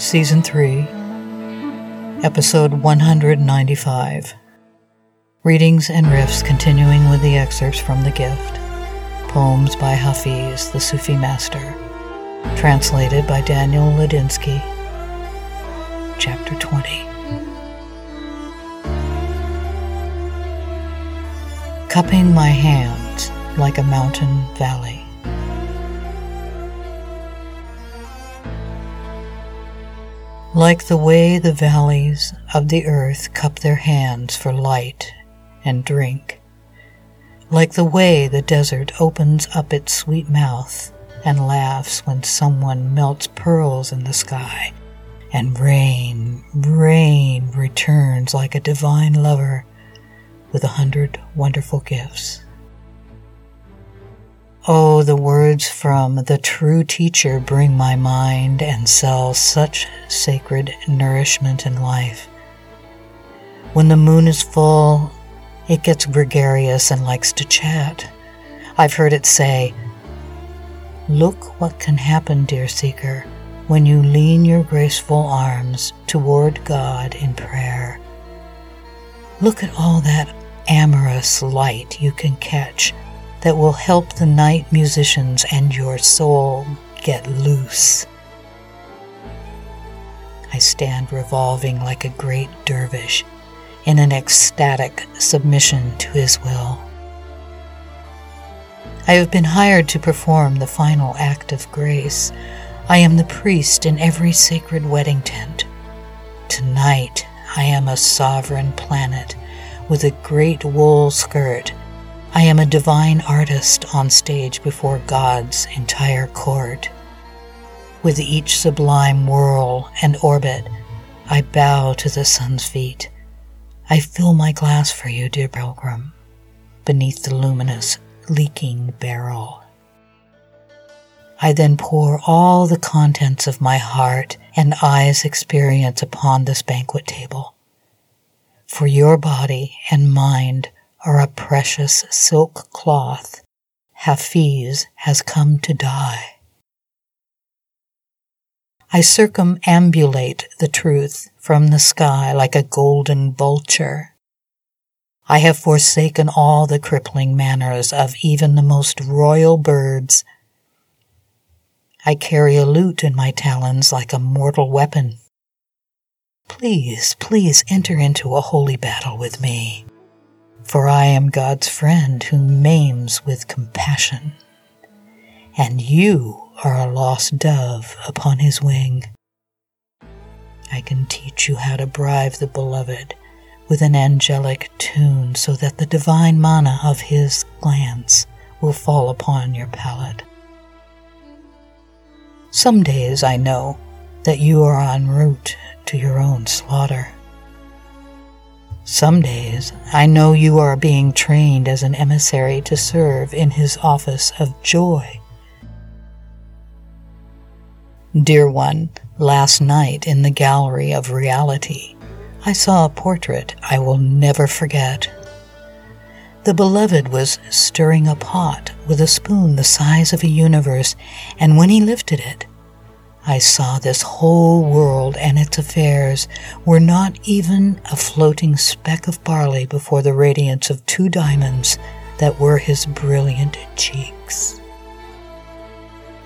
Season 3, Episode 195. Readings and riffs continuing with the excerpts from The Gift. Poems by Hafiz, the Sufi master. Translated by Daniel Ladinsky. Chapter 20. Cupping my hands like a mountain valley. Like the way the valleys of the earth cup their hands for light and drink, like the way the desert opens up its sweet mouth and laughs when someone melts pearls in the sky, and rain, rain returns like a divine lover with a hundred wonderful gifts. Oh, the words from the true teacher bring my mind and cell such sacred nourishment in life. When the moon is full, it gets gregarious and likes to chat. I've heard it say, Look what can happen, dear seeker, when you lean your graceful arms toward God in prayer. Look at all that amorous light you can catch that will help the night musicians and your soul get loose. I stand revolving like a great dervish in an ecstatic submission to his will. I have been hired to perform the final act of grace. I am the priest in every sacred wedding tent. Tonight, I am a sovereign planet with a great wool skirt I am a divine artist on stage before God's entire court. With each sublime whirl and orbit, I bow to the sun's feet. I fill my glass for you, dear pilgrim, beneath the luminous, leaking barrel. I then pour all the contents of my heart and eyes experience upon this banquet table. For your body and mind are a precious silk cloth. Hafiz has come to die. I circumambulate the truth from the sky like a golden vulture. I have forsaken all the crippling manners of even the most royal birds. I carry a lute in my talons like a mortal weapon. Please, please enter into a holy battle with me for I am God's friend who maims with compassion, and you are a lost dove upon his wing. I can teach you how to bribe the beloved with an angelic tune so that the divine manna of his glance will fall upon your palate. Some days I know that you are en route to your own slaughter. Some days I know you are being trained as an emissary to serve in his office of joy. Dear one, last night in the gallery of reality, I saw a portrait I will never forget. The beloved was stirring a pot with a spoon the size of a universe, and when he lifted it, I saw this whole world and its affairs were not even a floating speck of barley before the radiance of two diamonds that were his brilliant cheeks.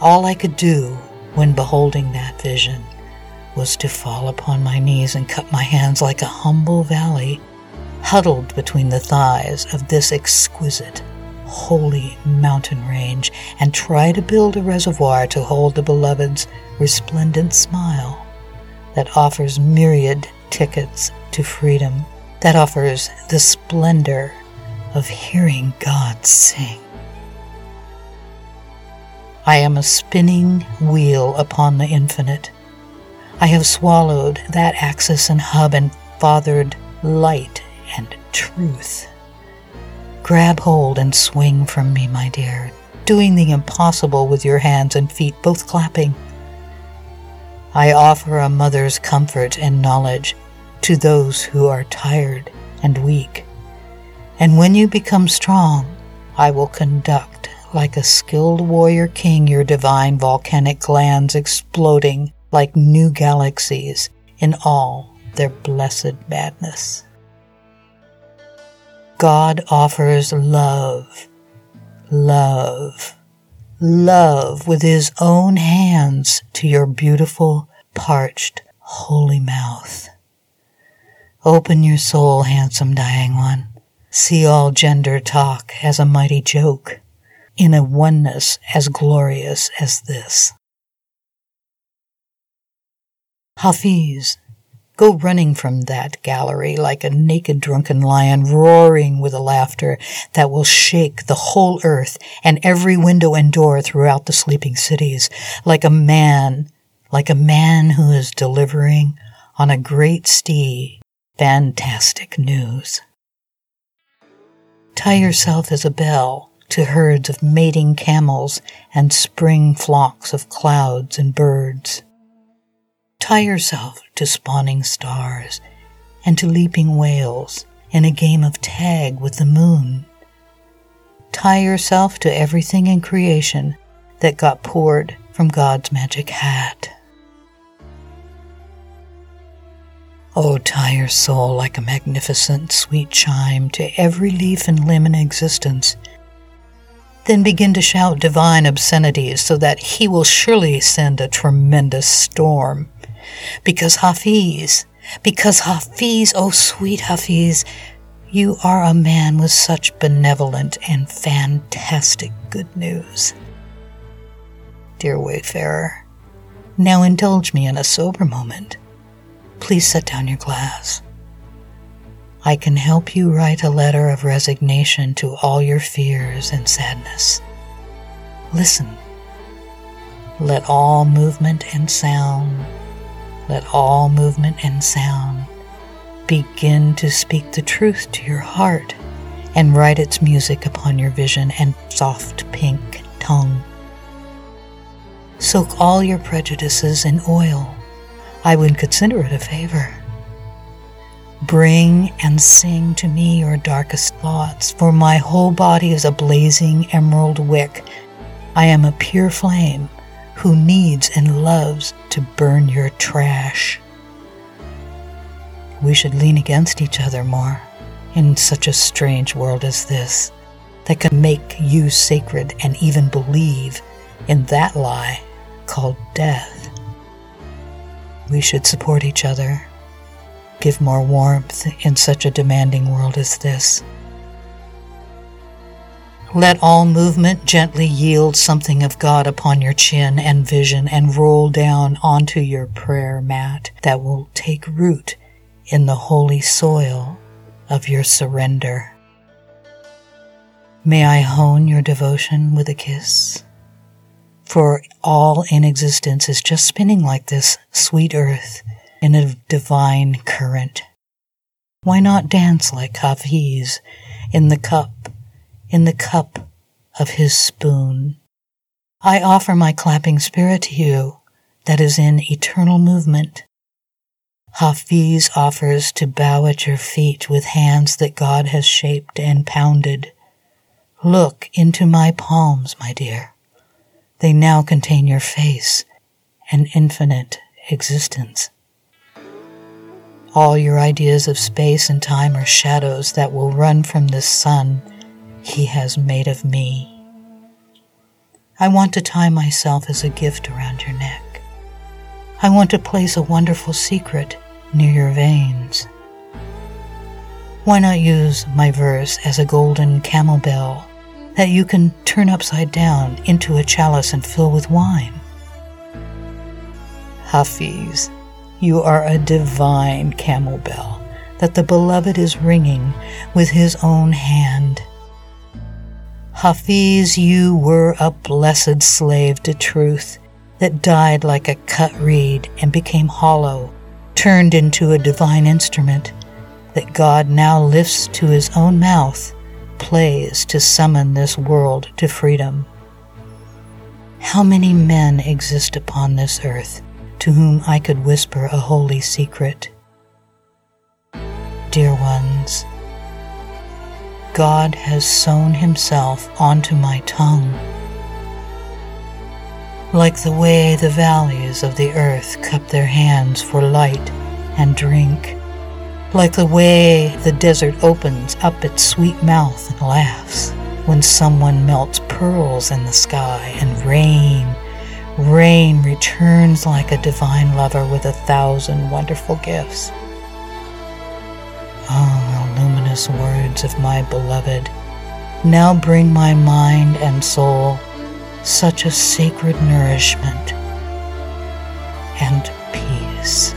All I could do when beholding that vision was to fall upon my knees and cup my hands like a humble valley huddled between the thighs of this exquisite holy mountain range and try to build a reservoir to hold the beloved's resplendent smile that offers myriad tickets to freedom, that offers the splendor of hearing God sing. I am a spinning wheel upon the infinite. I have swallowed that axis and hub and fathered light and truth. Grab hold and swing from me, my dear, doing the impossible with your hands and feet both clapping. I offer a mother's comfort and knowledge to those who are tired and weak. And when you become strong, I will conduct like a skilled warrior king your divine volcanic glands exploding like new galaxies in all their blessed madness. God offers love, love, love with his own hands to your beautiful, parched, holy mouth. Open your soul, handsome dying one. See all gender talk as a mighty joke in a oneness as glorious as this. Hafiz, go running from that gallery like a naked drunken lion, roaring with a laughter that will shake the whole earth and every window and door throughout the sleeping cities, like a man, like a man who is delivering on a great steed fantastic news. Tie yourself as a bell to herds of mating camels and spring flocks of clouds and birds. Tie yourself to spawning stars and to leaping whales in a game of tag with the moon. Tie yourself to everything in creation that got poured from God's magic hat. Oh, tie your soul like a magnificent sweet chime to every leaf and limb in existence then begin to shout divine obscenities so that he will surely send a tremendous storm. Because Hafiz, because Hafiz, oh sweet Hafiz, you are a man with such benevolent and fantastic good news. Dear wayfarer, now indulge me in a sober moment. Please set down your glass. I can help you write a letter of resignation to all your fears and sadness. Listen. Let all movement and sound, let all movement and sound begin to speak the truth to your heart and write its music upon your vision and soft pink tongue. Soak all your prejudices in oil. I would consider it a favor. Bring and sing to me your darkest thoughts, for my whole body is a blazing emerald wick. I am a pure flame who needs and loves to burn your trash. We should lean against each other more in such a strange world as this that can make you sacred and even believe in that lie called death. We should support each other give more warmth in such a demanding world as this. Let all movement gently yield something of God upon your chin and vision and roll down onto your prayer mat that will take root in the holy soil of your surrender. May I hone your devotion with a kiss? For all in existence is just spinning like this sweet earth in a divine current. Why not dance like Hafiz in the cup, in the cup of his spoon? I offer my clapping spirit to you that is in eternal movement. Hafiz offers to bow at your feet with hands that God has shaped and pounded. Look into my palms, my dear. They now contain your face and infinite existence. All your ideas of space and time are shadows that will run from this sun he has made of me. I want to tie myself as a gift around your neck. I want to place a wonderful secret near your veins. Why not use my verse as a golden camel bell that you can turn upside down into a chalice and fill with wine? Hafiz you are a divine camel bell that the beloved is ringing with his own hand. Hafiz, you were a blessed slave to truth that died like a cut reed and became hollow, turned into a divine instrument that God now lifts to his own mouth, plays to summon this world to freedom. How many men exist upon this earth to whom I could whisper a holy secret. Dear ones, God has sown himself onto my tongue. like the way the valleys of the earth cup their hands for light and drink, like the way the desert opens up its sweet mouth and laughs when someone melts pearls in the sky and rain, rain returns like a divine lover with a thousand wonderful gifts. Oh, words of my beloved, now bring my mind and soul such a sacred nourishment and peace.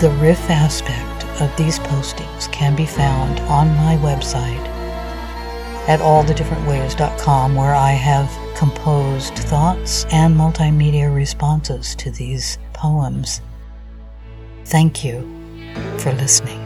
The riff aspect of these postings can be found on my website at allthedifferentways.com where I have composed thoughts and multimedia responses to these poems. Thank you for listening.